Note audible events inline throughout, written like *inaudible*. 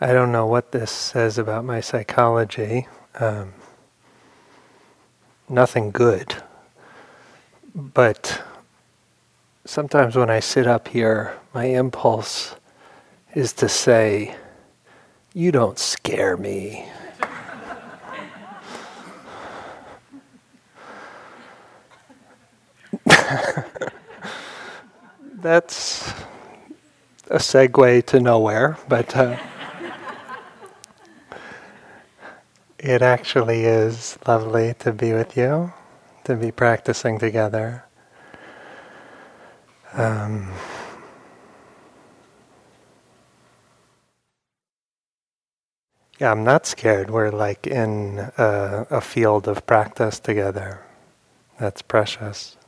I don't know what this says about my psychology. Um, nothing good. But sometimes when I sit up here, my impulse is to say, You don't scare me. *laughs* That's a segue to nowhere, but uh, it actually is lovely to be with you, to be practicing together. Um, yeah, I'm not scared. We're like in a, a field of practice together. That's precious.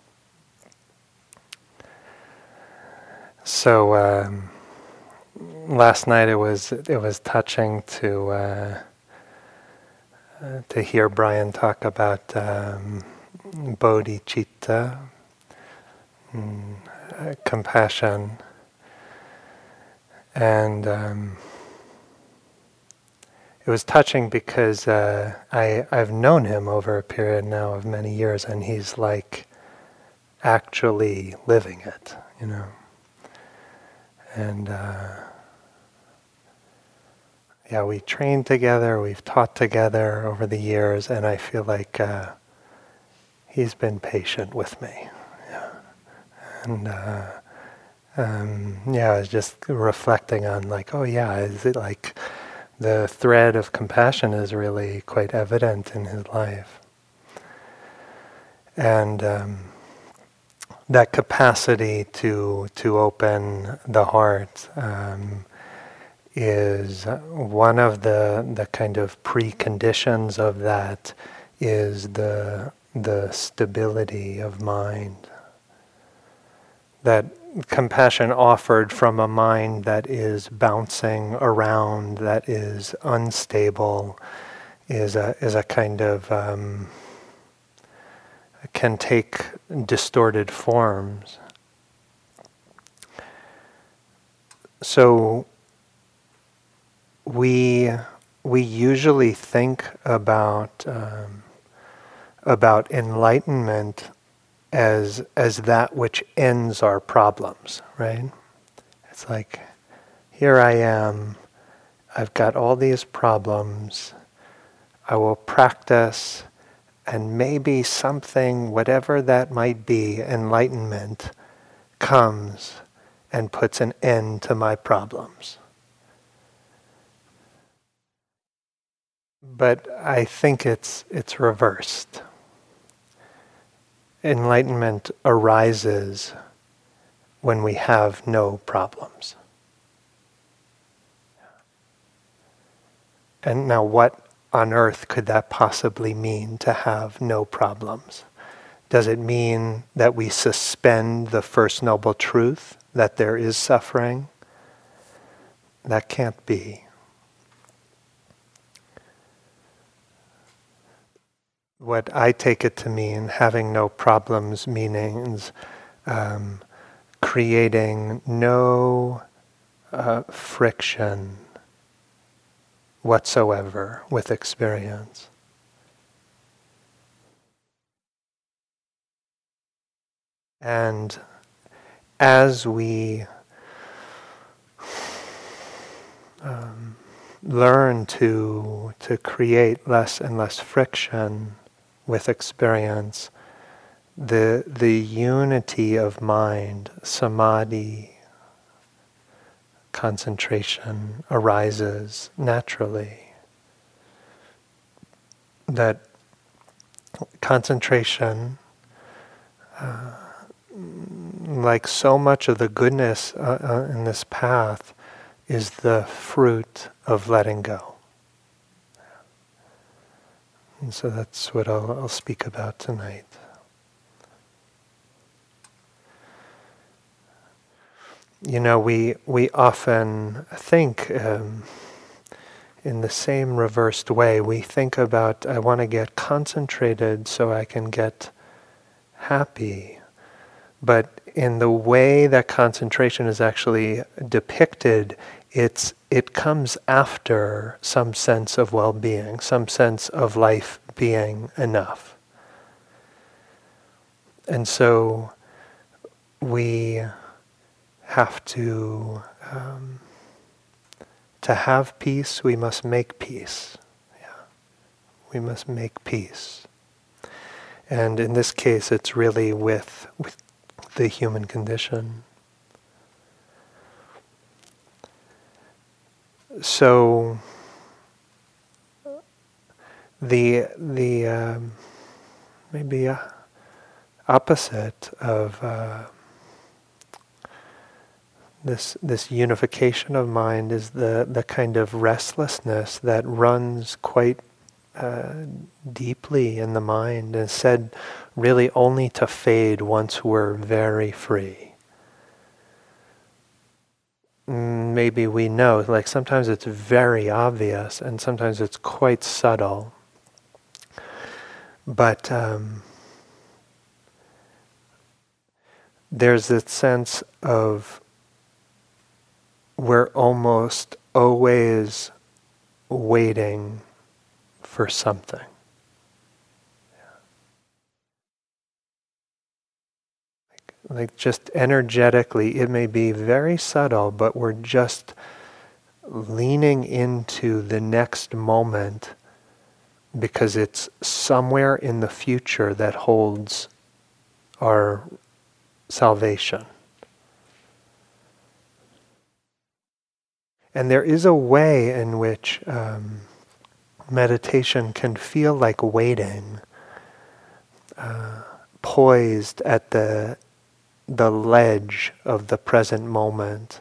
So um, last night it was it was touching to uh, to hear Brian talk about um, bodhicitta, mm, uh, compassion, and um, it was touching because uh, I I've known him over a period now of many years, and he's like actually living it, you know? And uh, yeah, we trained together, we've taught together over the years, and I feel like uh, he's been patient with me. Yeah. And uh, um, yeah, I was just reflecting on like, oh yeah, is it like the thread of compassion is really quite evident in his life, and. Um, that capacity to to open the heart um, is one of the the kind of preconditions of that is the the stability of mind. That compassion offered from a mind that is bouncing around, that is unstable, is a is a kind of um, can take distorted forms. So we we usually think about um, about enlightenment as as that which ends our problems, right? It's like here I am, I've got all these problems. I will practice and maybe something, whatever that might be, enlightenment, comes and puts an end to my problems. But I think it's, it's reversed. Enlightenment arises when we have no problems. And now, what on earth could that possibly mean to have no problems? Does it mean that we suspend the first noble truth that there is suffering? That can't be. What I take it to mean, having no problems, meanings um, creating no uh, friction whatsoever with experience. And as we um, learn to, to create less and less friction with experience, the, the unity of mind, samadhi, concentration arises naturally. That concentration, uh, like so much of the goodness uh, uh, in this path, is the fruit of letting go. And so that's what I'll, I'll speak about tonight. you know, we we often think um, in the same reversed way. We think about I want to get concentrated so I can get happy, but in the way that concentration is actually depicted it's it comes after some sense of well-being, some sense of life being enough. And so we have to um, to have peace. We must make peace. Yeah. We must make peace. And in this case, it's really with with the human condition. So the the um, maybe uh, opposite of uh, this this unification of mind is the the kind of restlessness that runs quite uh, deeply in the mind and said really only to fade once we're very free maybe we know. Like sometimes it's very obvious, and sometimes it's quite subtle. But um, there's this sense of we're almost always waiting for something. Like just energetically, it may be very subtle, but we're just leaning into the next moment because it's somewhere in the future that holds our salvation. And there is a way in which um, meditation can feel like waiting, uh, poised at the the ledge of the present moment.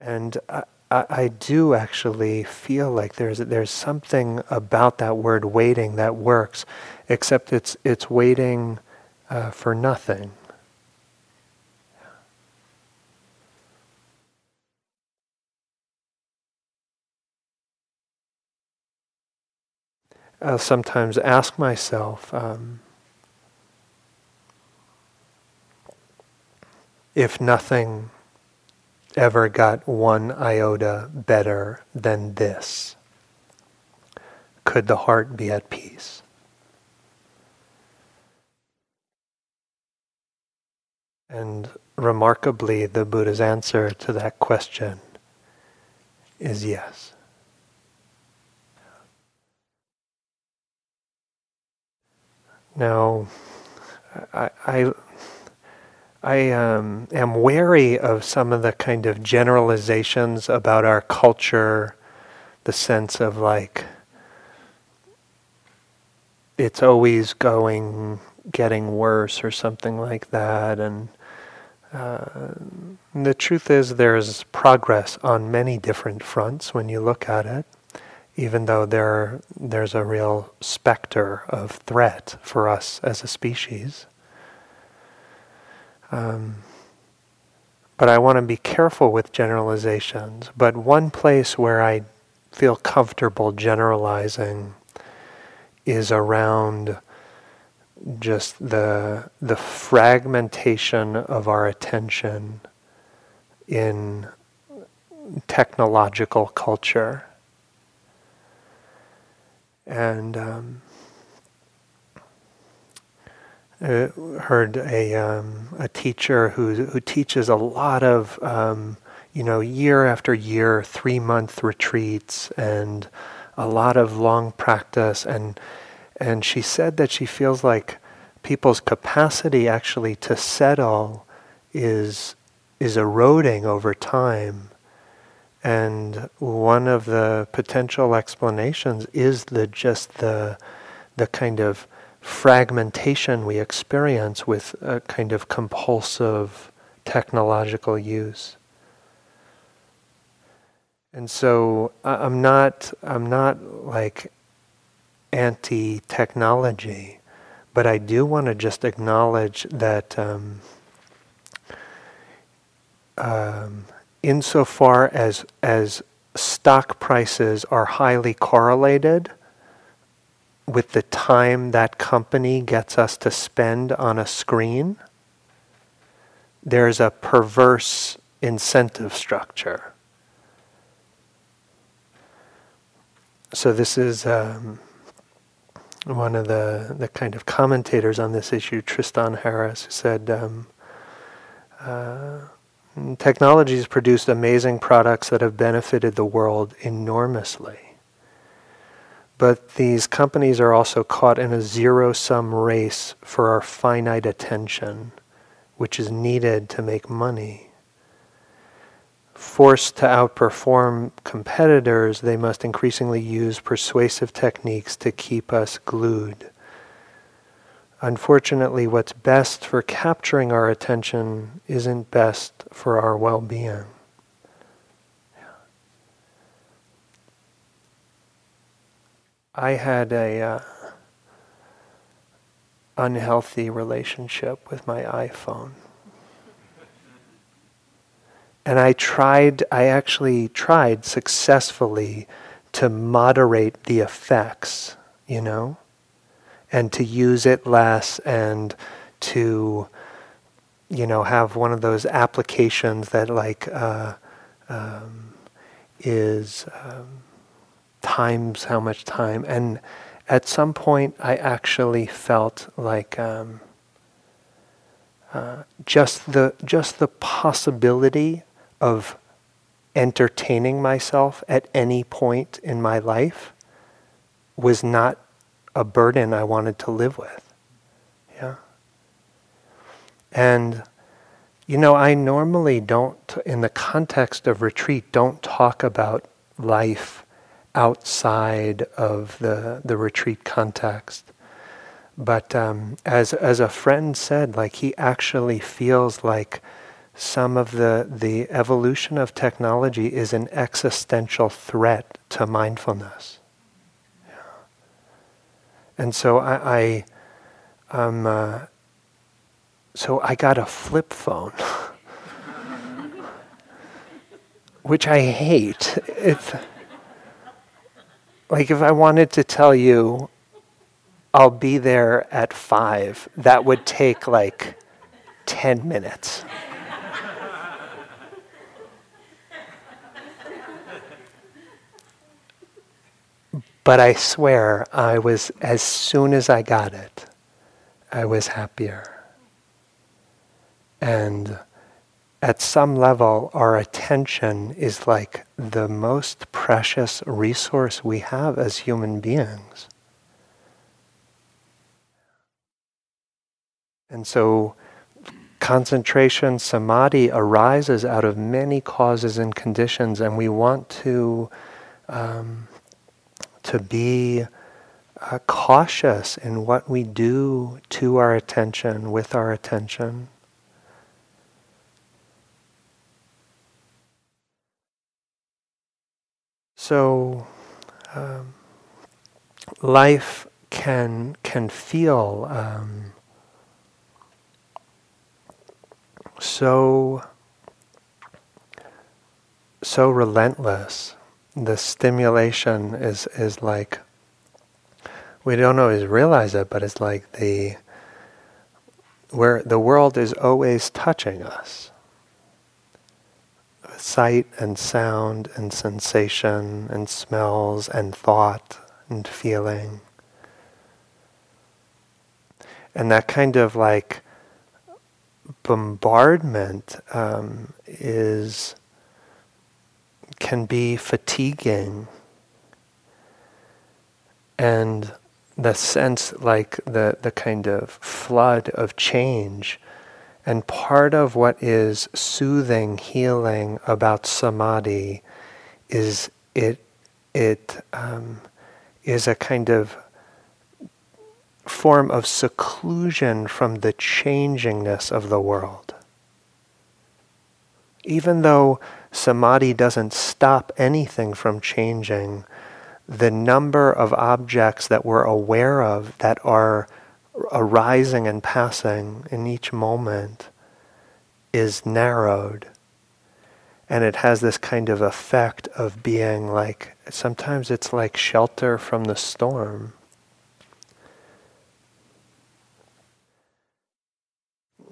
And I, I, I, do actually feel like there's there's something about that word waiting that works, except it's it's waiting uh, for nothing. I'll sometimes ask myself. Um, if nothing ever got one iota better than this, could the heart be at peace? And remarkably, the Buddha's answer to that question is yes. Now, I, I I um, am wary of some of the kind of generalizations about our culture, the sense of like it's always going, getting worse or something like that. And uh, the truth is, there's progress on many different fronts when you look at it, even though there there's a real specter of threat for us as a species. Um, but I want to be careful with generalizations. But one place where I feel comfortable generalizing is around just the the fragmentation of our attention in technological culture. And um, uh, heard a um, a teacher who who teaches a lot of um, you know year after year three month retreats and a lot of long practice. And and she said that she feels like people's capacity actually to settle is is eroding over time. And one of the potential explanations is the just the the kind of fragmentation we experience with a kind of compulsive technological use. And so I'm not I'm not like anti-technology, but I do want to just acknowledge that um, um, insofar as as stock prices are highly correlated with the time that company gets us to spend on a screen, there's a perverse incentive structure. So this is um, one of the, the kind of commentators on this issue, Tristan Harris, who said, um, uh, technology has produced amazing products that have benefited the world enormously. But these companies are also caught in a zero sum race for our finite attention, which is needed to make money. Forced to outperform competitors, they must increasingly use persuasive techniques to keep us glued. Unfortunately, what's best for capturing our attention isn't best for our well being. I had a uh, unhealthy relationship with my iPhone. And I tried, I actually tried successfully to moderate the effects, you know, and to use it less and to, you know, have one of those applications that like uh, um, is. Um, times how much time. And at some point, I actually felt like um, uh, just the just the possibility of entertaining myself at any point in my life was not a burden I wanted to live with. Yeah. And you know, I normally don't, in the context of retreat, don't talk about life outside of the, the retreat context. But um, as, as a friend said, like he actually feels like some of the, the evolution of technology is an existential threat to mindfulness. Yeah. And so I, I um, uh, so I got a flip phone, *laughs* which I hate. It's, like if I wanted to tell you I'll be there at five, that would take like 10 minutes. but I swear, I was, as soon as I got it, I was happier. And at some level, our attention is like the most precious resource we have as human beings. And so, concentration, samadhi arises out of many causes and conditions, and we want to, um, to be uh, cautious in what we do to our attention, with our attention. So um, life can can feel um, so so relentless. The stimulation is is like we don't always realize it, but it's like the where the world is always touching us sight and sound and sensation and smells and thought and feeling. And that kind of like bombardment um, is can be fatiguing and the sense like the the kind of flood of change and part of what is soothing, healing about samadhi is it it um, is a kind of form of seclusion from the changingness of the world. Even though samadhi doesn't stop anything from changing, the number of objects that we're aware of that are arising and passing in each moment is narrowed. And it has this kind of effect of being like, sometimes it's like shelter from the storm.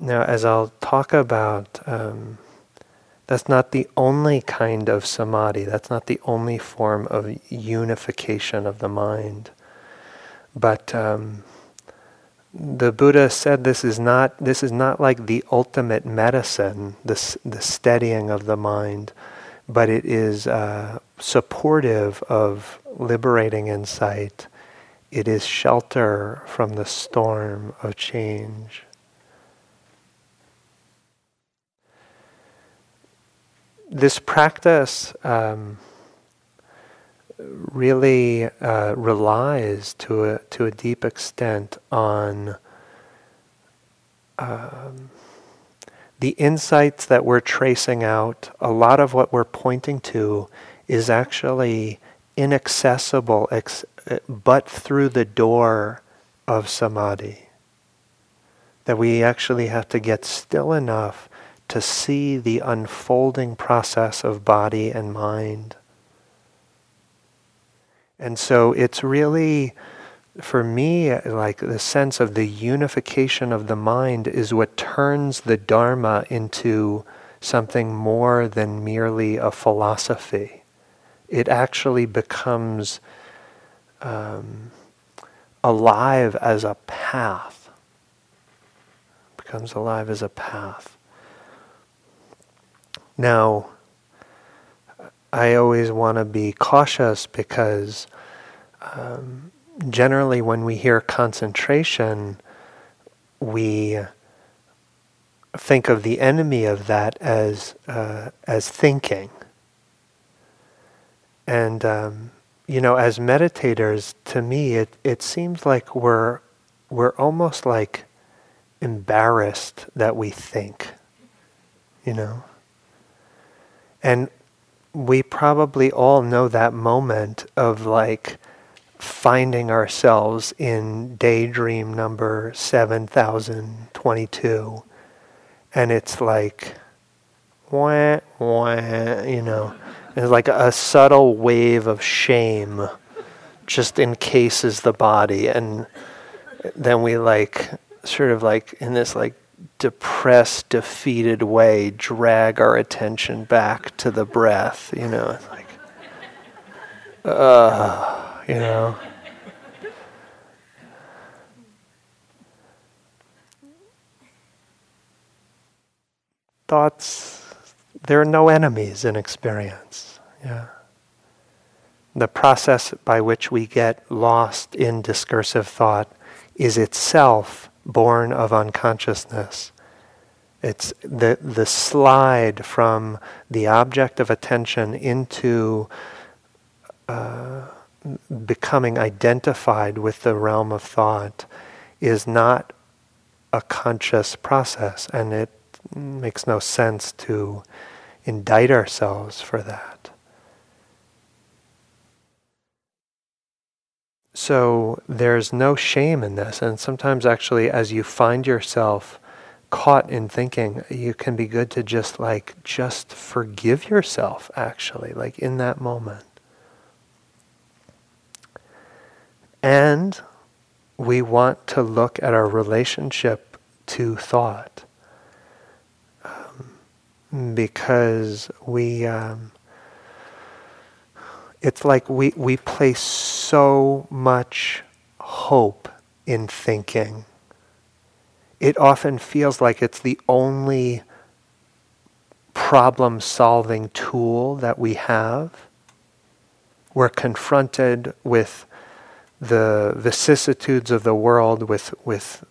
Now, as I'll talk about um, That's not the only kind of samadhi. That's not the only form of unification of the mind. But um, the Buddha said this is not this is not like the ultimate medicine, the the steadying of the mind, but it is uh, supportive of liberating insight. It is shelter from the storm of change. This practice um, really uh, relies to a, to a deep extent on um, the insights that we're tracing out. A lot of what we're pointing to is actually inaccessible ex- but through the door of samadhi. That we actually have to get still enough to see the unfolding process of body and mind and so it's really, for me, like the sense of the unification of the mind is what turns the Dharma into something more than merely a philosophy. It actually becomes um, alive as a path. Becomes alive as a path. Now, I always want to be cautious because um, generally, when we hear concentration, we think of the enemy of that as uh, as thinking. And um, you know, as meditators, to me, it it seems like we're we're almost like embarrassed that we think. You know. And we probably all know that moment of like finding ourselves in daydream number 7022 and it's like wah, wah, you know it's like a subtle wave of shame just encases the body. And then we like sort of like in this like depressed, defeated way drag our attention back to the breath. You know, it's like, uh, you know. Thoughts, there are no enemies in experience. Yeah. The process by which we get lost in discursive thought is itself born of unconsciousness. It's the, the slide from the object of attention into uh, becoming identified with the realm of thought is not a conscious process, and it makes no sense to indict ourselves for that. So there's no shame in this. And sometimes, actually, as you find yourself caught in thinking, you can be good to just like, just forgive yourself, actually, like in that moment. And we want to look at our relationship to thought. Um, because we. Um, it's like we, we place so much hope in thinking. It often feels like it's the only problem solving tool that we have. We're confronted with the vicissitudes of the world, with, with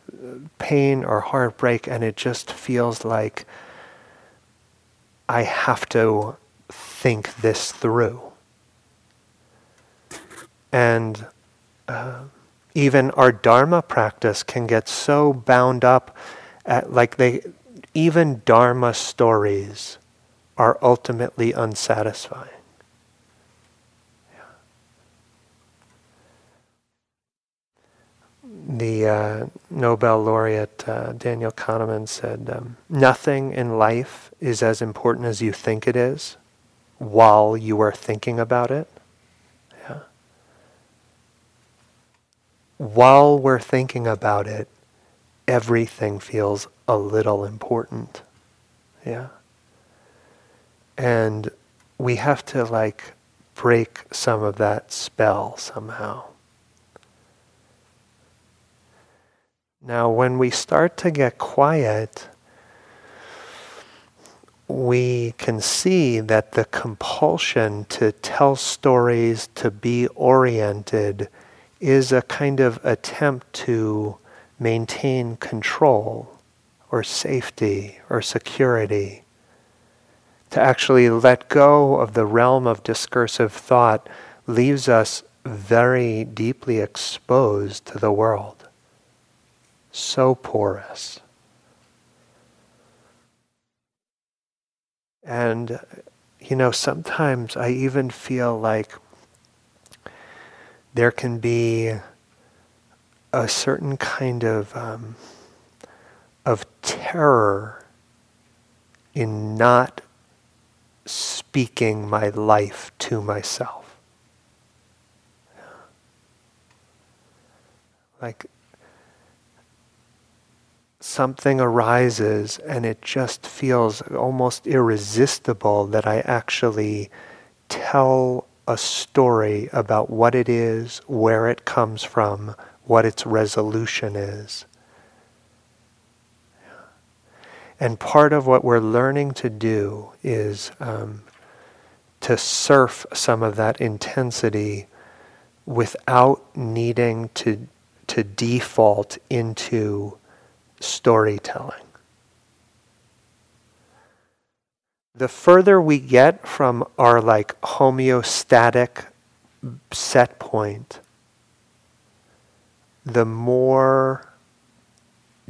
pain or heartbreak, and it just feels like I have to think this through and uh, even our dharma practice can get so bound up at like they even dharma stories are ultimately unsatisfying the uh, Nobel laureate uh, Daniel Kahneman said, um, Nothing in life is as important as you think it is while you are thinking about it. While we're thinking about it, everything feels a little important. Yeah. And we have to like break some of that spell somehow. Now, when we start to get quiet, we can see that the compulsion to tell stories, to be oriented, is a kind of attempt to maintain control or safety or security. To actually let go of the realm of discursive thought leaves us very deeply exposed to the world. So porous. And, you know, sometimes I even feel like there can be a certain kind of um, of terror in not speaking my life to myself. Like something arises and it just feels almost irresistible that I actually tell a story about what it is, where it comes from, what its resolution is. And part of what we're learning to do is um, to surf some of that intensity without needing to, to default into storytelling. The further we get from our like homeostatic set point, the more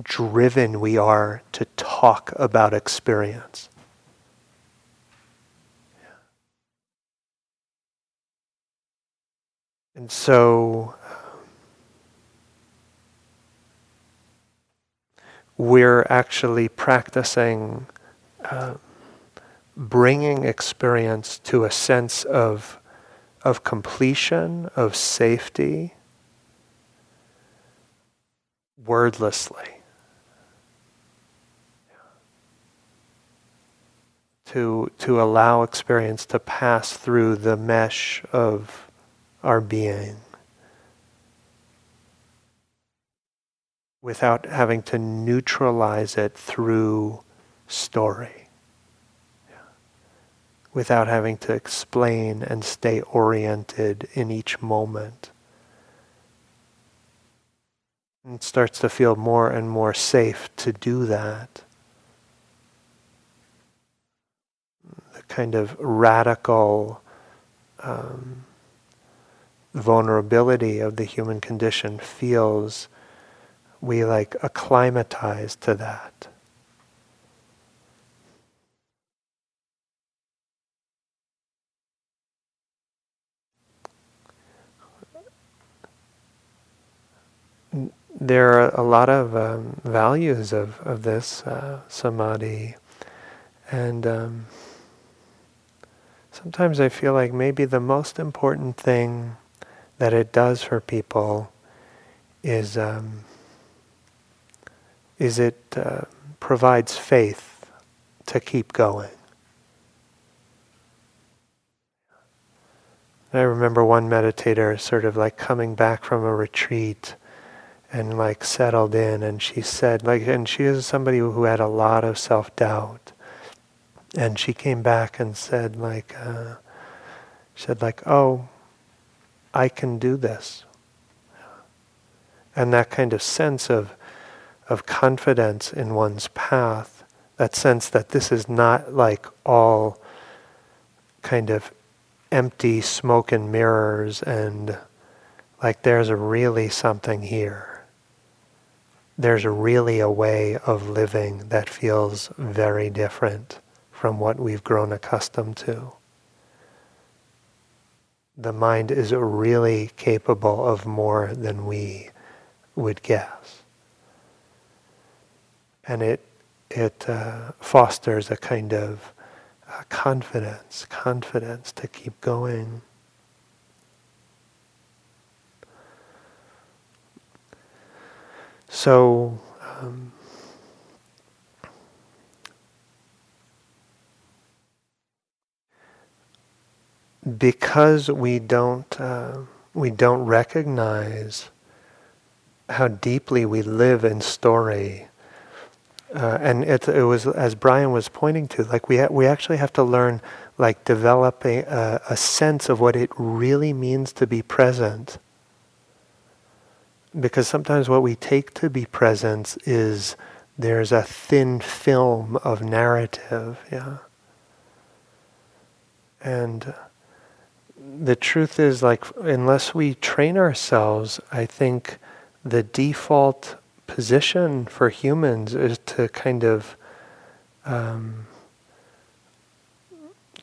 driven we are to talk about experience. And so we're actually practicing uh, bringing experience to a sense of, of completion, of safety, wordlessly. To, to allow experience to pass through the mesh of our being. without having to neutralize it through story. Without having to explain and stay oriented in each moment. It starts to feel more and more safe to do that. The kind of radical um, vulnerability of the human condition feels we like acclimatize to that. There are a lot of um, values of, of this uh, samadhi, and um, sometimes I feel like maybe the most important thing that it does for people is um, is it uh, provides faith to keep going. I remember one meditator sort of like coming back from a retreat and like settled in and she said like and she is somebody who had a lot of self-doubt and she came back and said like uh, said like oh I can do this and that kind of sense of of confidence in one's path, that sense that this is not like all kind of empty smoke and mirrors and like there's really something here. There's really a way of living that feels very different from what we've grown accustomed to. The mind is really capable of more than we would guess and it it uh, fosters a kind of uh, confidence, confidence to keep going. So. Um, because we don't uh, we don't recognize how deeply we live in story. Uh, and it, it was as Brian was pointing to, like we ha- we actually have to learn, like develop a, a, a sense of what it really means to be present. Because sometimes what we take to be presence is there's a thin film of narrative, yeah. And the truth is, like, unless we train ourselves, I think the default position for humans is to kind of um,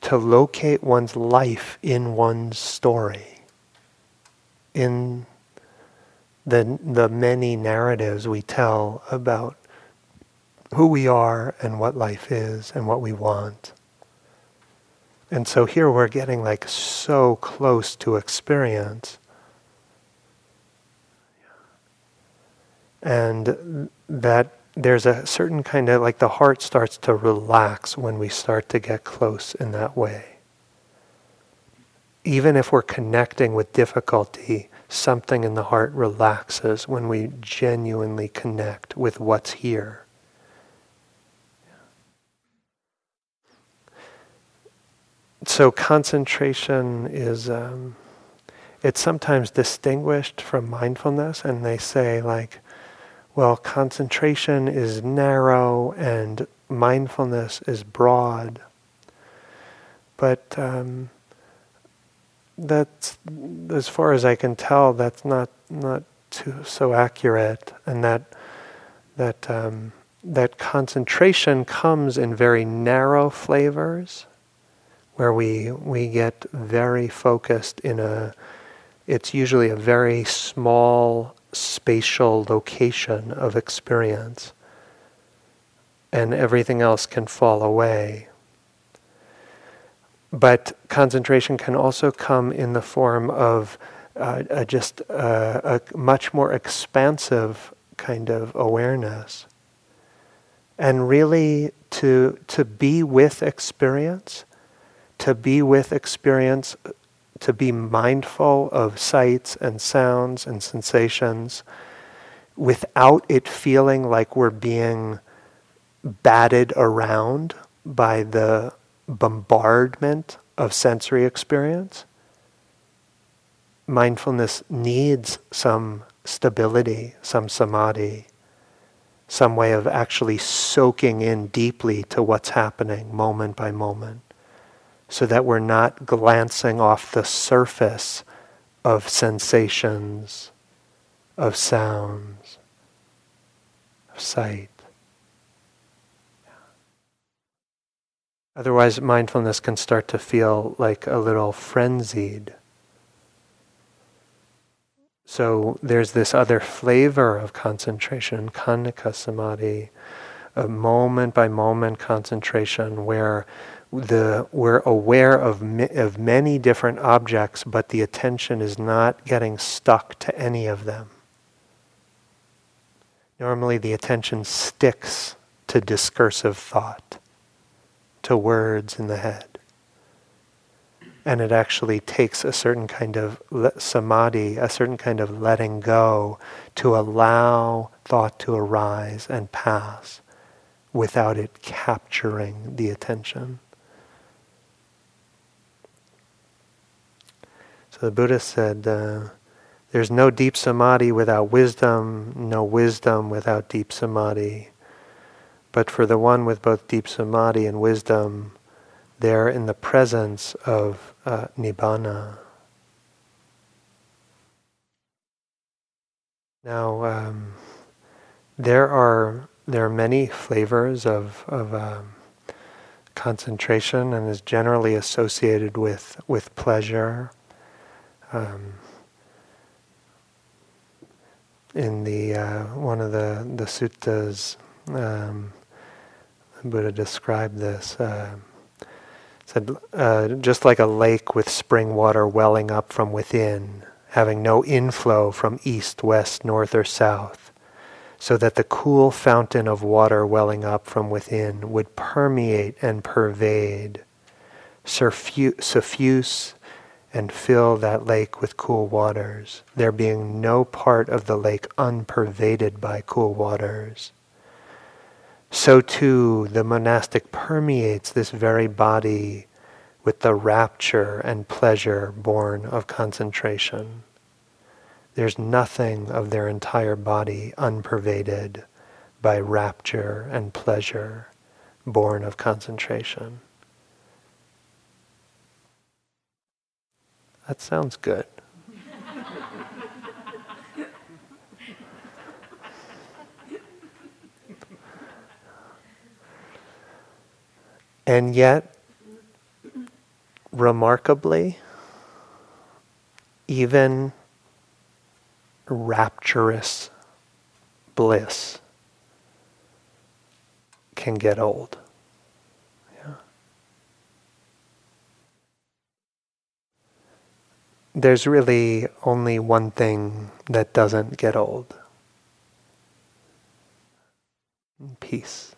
to locate one's life in one's story, in the the many narratives we tell about who we are and what life is and what we want. And so here we're getting like so close to experience. And that there's a certain kind of like the heart starts to relax when we start to get close in that way. Even if we're connecting with difficulty, something in the heart relaxes when we genuinely connect with what's here. so concentration is um, it's sometimes distinguished from mindfulness and they say like well concentration is narrow and mindfulness is broad but um, that's as far as I can tell that's not not too so accurate and that that um, that concentration comes in very narrow flavors where we we get very focused in a it's usually a very small spatial location of experience and everything else can fall away but concentration can also come in the form of uh, just uh, a much more expansive kind of awareness. And really to to be with experience to be with experience, to be mindful of sights and sounds and sensations without it feeling like we're being batted around by the bombardment of sensory experience. Mindfulness needs some stability, some samadhi, some way of actually soaking in deeply to what's happening moment by moment so that we're not glancing off the surface of sensations, of sounds, of sight. Otherwise, mindfulness can start to feel like a little frenzied. So there's this other flavor of concentration, khanika samadhi, a moment by moment concentration where the we're aware of of many different objects, but the attention is not getting stuck to any of them. Normally, the attention sticks to discursive thought, to words in the head. And it actually takes a certain kind of samadhi, a certain kind of letting go to allow thought to arise and pass without it capturing the attention. So the Buddha said, uh, There's no deep samadhi without wisdom, no wisdom without deep samadhi. But for the one with both deep samadhi and wisdom, they're in the presence of uh, nibbana. Now, um, there are there are many flavors of of um, concentration, and is generally associated with with pleasure um, in the uh, one of the the suttas, um, Buddha described this. Uh, said uh, just like a lake with spring water welling up from within, having no inflow from east, west, north, or south, so that the cool fountain of water welling up from within would permeate and pervade, suffuse and fill that lake with cool waters, there being no part of the lake unpervaded by cool waters. So too the monastic permeates this very body with the rapture and pleasure born of concentration. There's nothing of their entire body unpervaded by rapture and pleasure born of concentration. That sounds good. And yet, remarkably, even rapturous bliss can get old. Yeah. There's really only one thing that doesn't get old peace.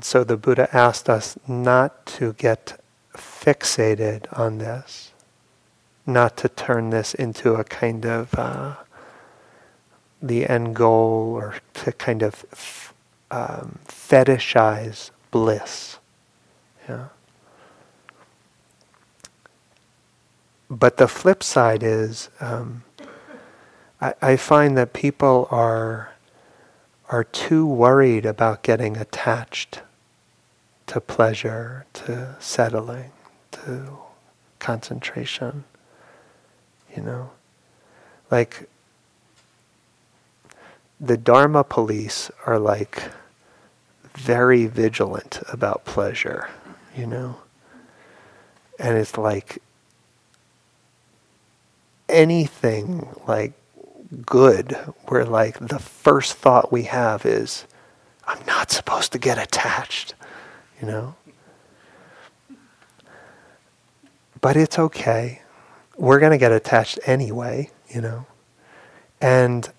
So the Buddha asked us not to get fixated on this, not to turn this into a kind of uh, the end goal or to kind of f- um, fetishize bliss. Yeah. But the flip side is, um, I, I find that people are are too worried about getting attached to pleasure, to settling, to concentration. You know? Like, the Dharma police are like very vigilant about pleasure, you know? And it's like anything like good where like the first thought we have is, I'm not supposed to get attached, you know? But it's okay. We're going to get attached anyway, you know? And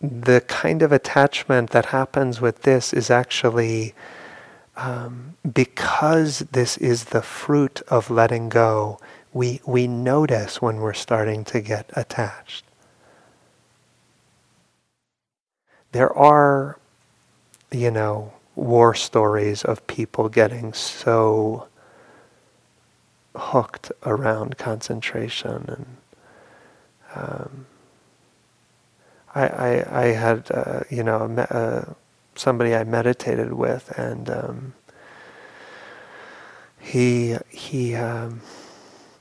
the kind of attachment that happens with this is actually um, because this is the fruit of letting go, we, we notice when we're starting to get attached. There are, you know, war stories of people getting so hooked around concentration and um, I, I, I, had uh, you know uh, somebody I meditated with and um, he he um,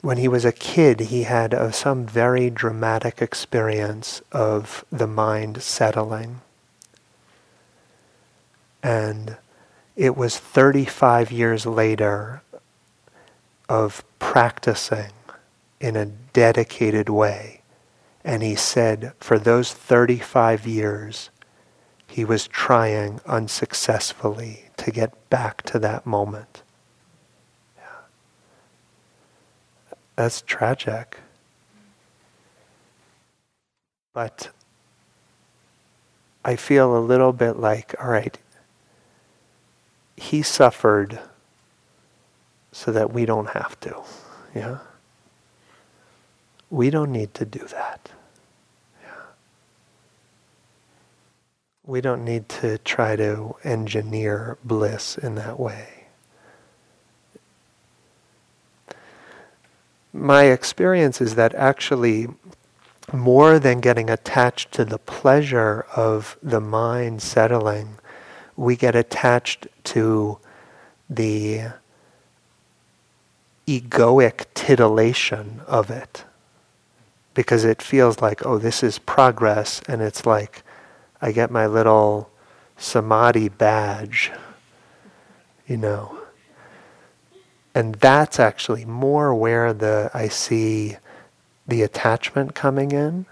when he was a kid he had uh, some very dramatic experience of the mind settling and it was 35 years later of practicing in a dedicated way. And he said for those 35 years, he was trying unsuccessfully to get back to that moment. Yeah. That's tragic. But I feel a little bit like, all right, he suffered so that we don't have to. Yeah? We don't need to do that. Yeah. We don't need to try to engineer bliss in that way. My experience is that actually, more than getting attached to the pleasure of the mind settling, we get attached to the egoic titillation of it because it feels like, oh, this is progress, and it's like I get my little samadhi badge, you know. And that's actually more where the I see the attachment coming in,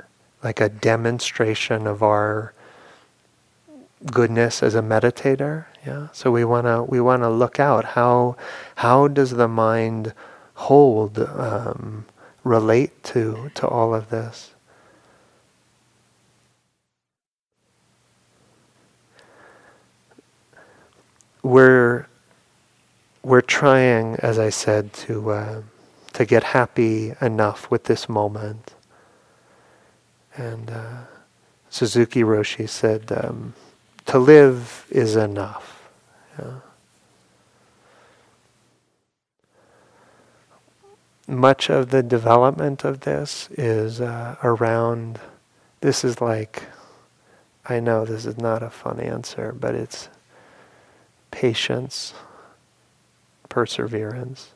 like a demonstration of our goodness as a meditator. Yeah. So we wanna we wanna look out how how does the mind hold um, relate to to all of this. We're we're trying, as I said, to uh, to get happy enough with this moment. And uh, Suzuki Roshi said, um, "To live is enough." Yeah. Much of the development of this is uh, around. This is like, I know this is not a fun answer, but it's patience perseverance.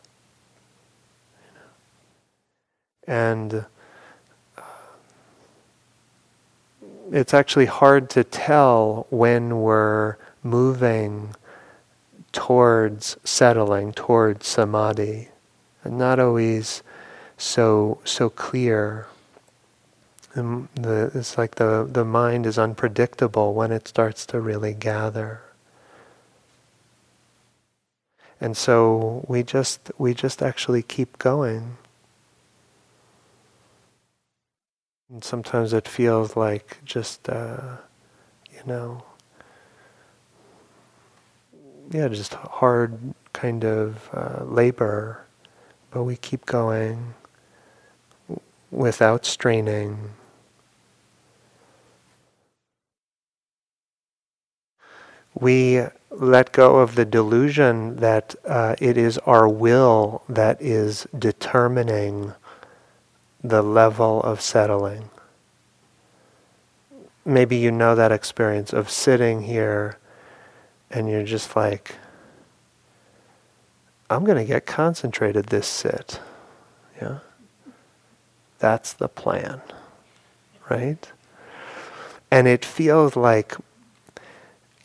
And uh, it's actually hard to tell when we're moving towards settling, towards samadhi, and not always so so clear. The, it's like the, the mind is unpredictable when it starts to really gather. And so we just we just actually keep going. And sometimes it feels like just uh, you know yeah, just hard kind of uh, labor, but we keep going without straining. We let go of the delusion that uh, it is our will that is determining the level of settling. Maybe you know that experience of sitting here and you're just like, I'm going to get concentrated this sit. Yeah? That's the plan, right? And it feels like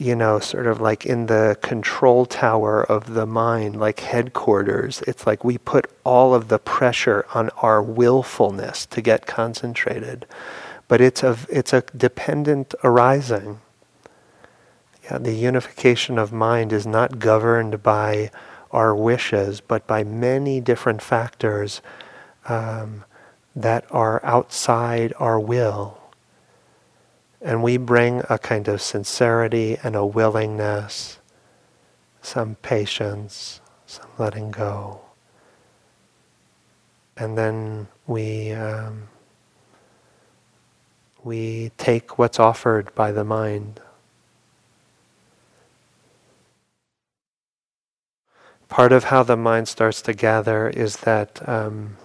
you know, sort of like in the control tower of the mind, like headquarters. It's like we put all of the pressure on our willfulness to get concentrated. But it's a, it's a dependent arising. Yeah, the unification of mind is not governed by our wishes, but by many different factors um, that are outside our will. And we bring a kind of sincerity and a willingness, some patience, some letting go. And then we, um, we take what's offered by the mind. Part of how the mind starts to gather is that um,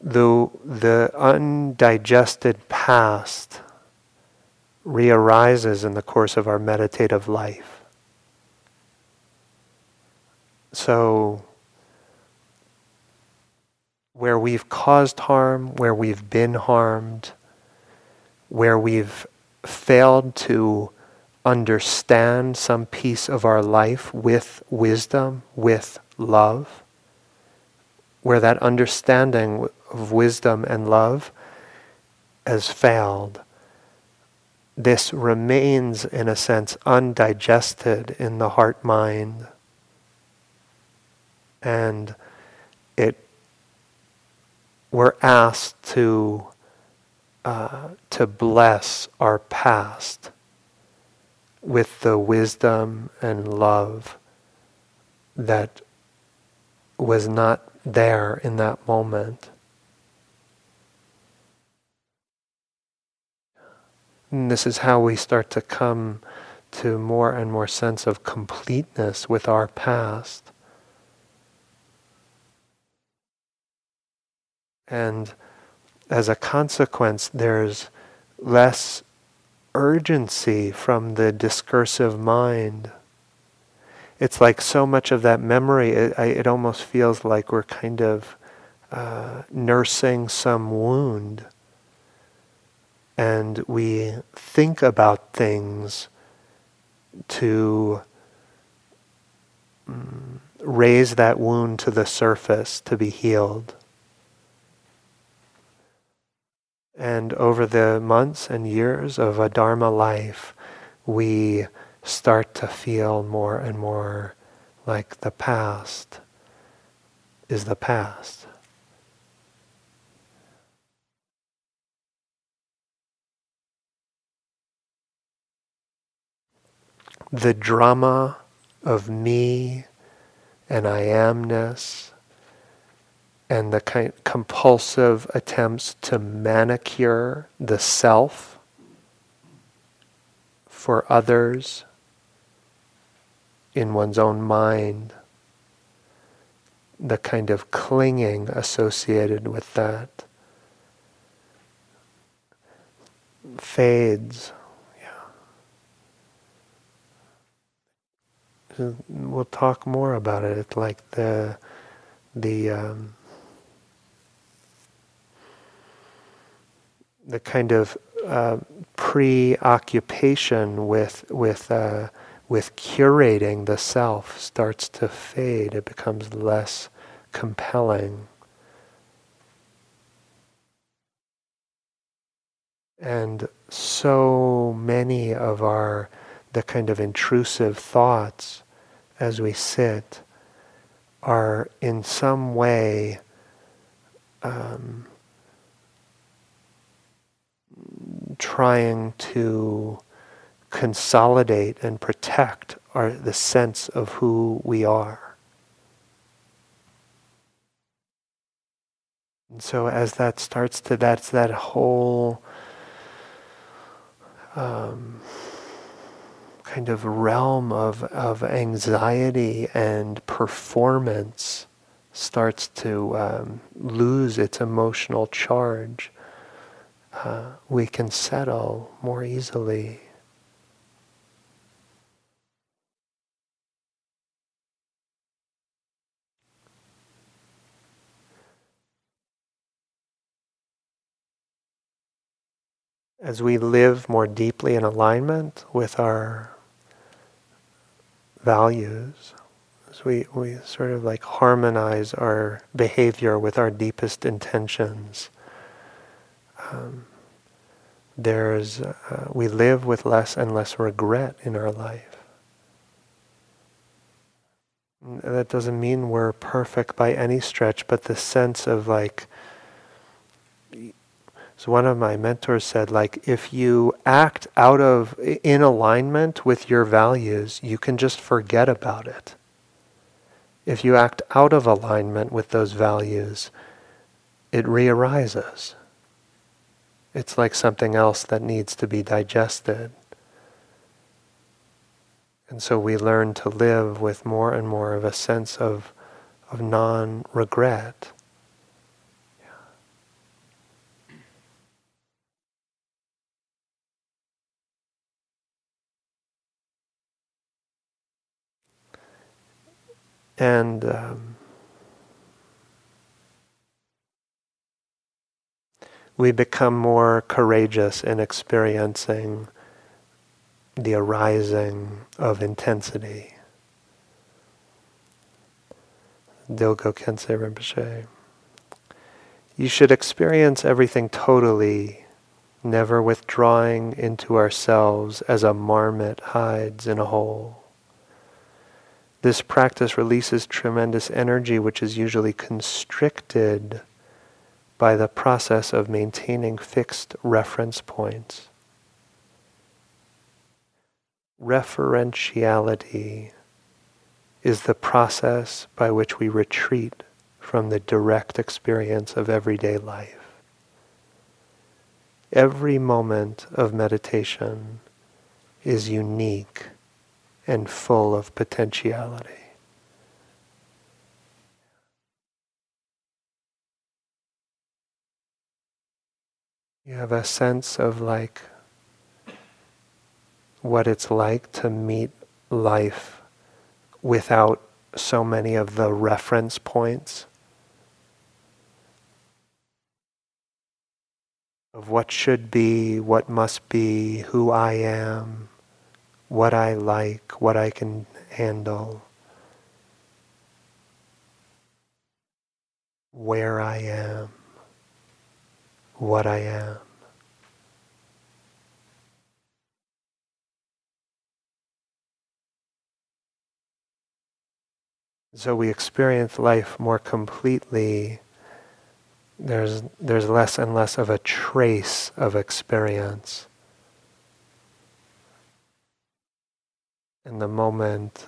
the, the undigested past rearises in the course of our meditative life. So, where we've caused harm, where we've been harmed, where we've failed to understand some piece of our life with wisdom, with love, where that understanding of wisdom and love has failed, this remains, in a sense, undigested in the heart mind. And it, we're asked to, uh, to bless our past with the wisdom and love that was not there in that moment. And this is how we start to come to more and more sense of completeness with our past. And as a consequence, there's less urgency from the discursive mind. It's like so much of that memory, it, it almost feels like we're kind of uh, nursing some wound and we think about things to mm, raise that wound to the surface to be healed. And over the months and years of a Dharma life, we start to feel more and more like the past is the past. the drama of me and I amness and the kind compulsive attempts to manicure the self for others in one's own mind, the kind of clinging associated with that fades. Yeah. We'll talk more about it. It's like the the um, the kind of uh, preoccupation with with uh, with curating the self starts to fade. It becomes less compelling. And so many of our, the kind of intrusive thoughts as we sit are in some way um, trying to consolidate and protect our, the sense of who we are. And so as that starts to, that's that whole um, kind of realm of, of anxiety and performance starts to um, lose its emotional charge, uh, we can settle more easily. As we live more deeply in alignment with our values, as we, we sort of like harmonize our behavior with our deepest intentions, um, there's, uh, we live with less and less regret in our life. That doesn't mean we're perfect by any stretch, but the sense of like, so one of my mentors said, like, if you act out of, in alignment with your values, you can just forget about it. If you act out of alignment with those values, it rearises. It's like something else that needs to be digested. And so we learn to live with more and more of a sense of, of non regret. And um, we become more courageous in experiencing the arising of intensity. Dilgo Khyentse Rinpoche. You should experience everything totally, never withdrawing into ourselves as a marmot hides in a hole. This practice releases tremendous energy, which is usually constricted by the process of maintaining fixed reference points. Referentiality is the process by which we retreat from the direct experience of everyday life. Every moment of meditation is unique and full of potentiality. You have a sense of like what it's like to meet life without so many of the reference points of what should be, what must be, who I am, what I like, what I can handle, where I am, what I am. So we experience life more completely. There's, there's less and less of a trace of experience. And the moment,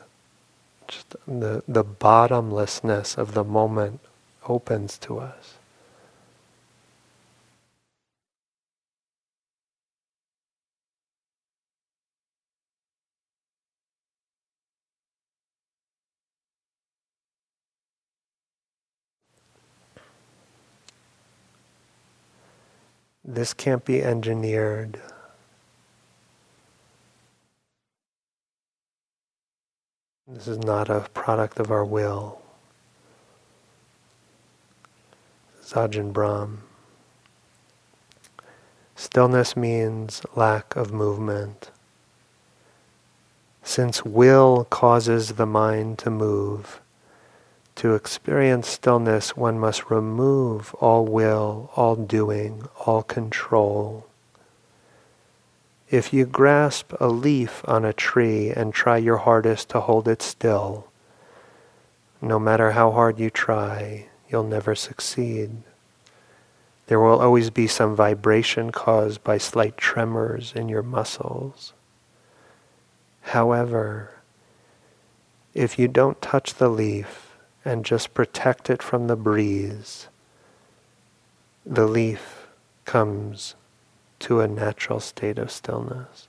just the, the bottomlessness of the moment opens to us. This can't be engineered. This is not a product of our will. Ajahn Brahm. Stillness means lack of movement. Since will causes the mind to move, to experience stillness, one must remove all will, all doing, all control. If you grasp a leaf on a tree and try your hardest to hold it still, no matter how hard you try, you'll never succeed. There will always be some vibration caused by slight tremors in your muscles. However, if you don't touch the leaf, and just protect it from the breeze, the leaf comes to a natural state of stillness.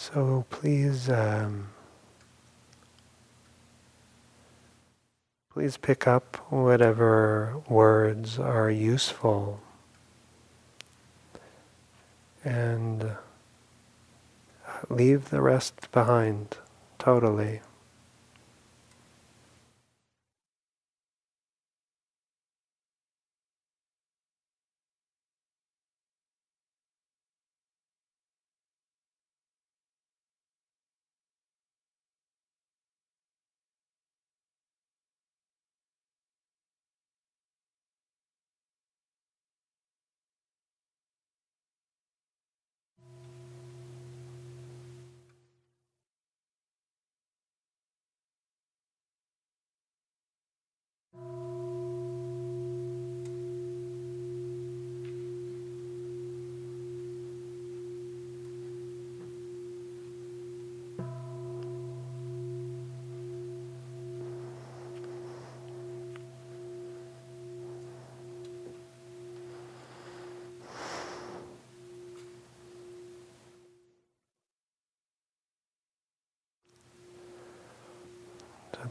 So please, um, please pick up whatever words are useful and leave the rest behind totally. So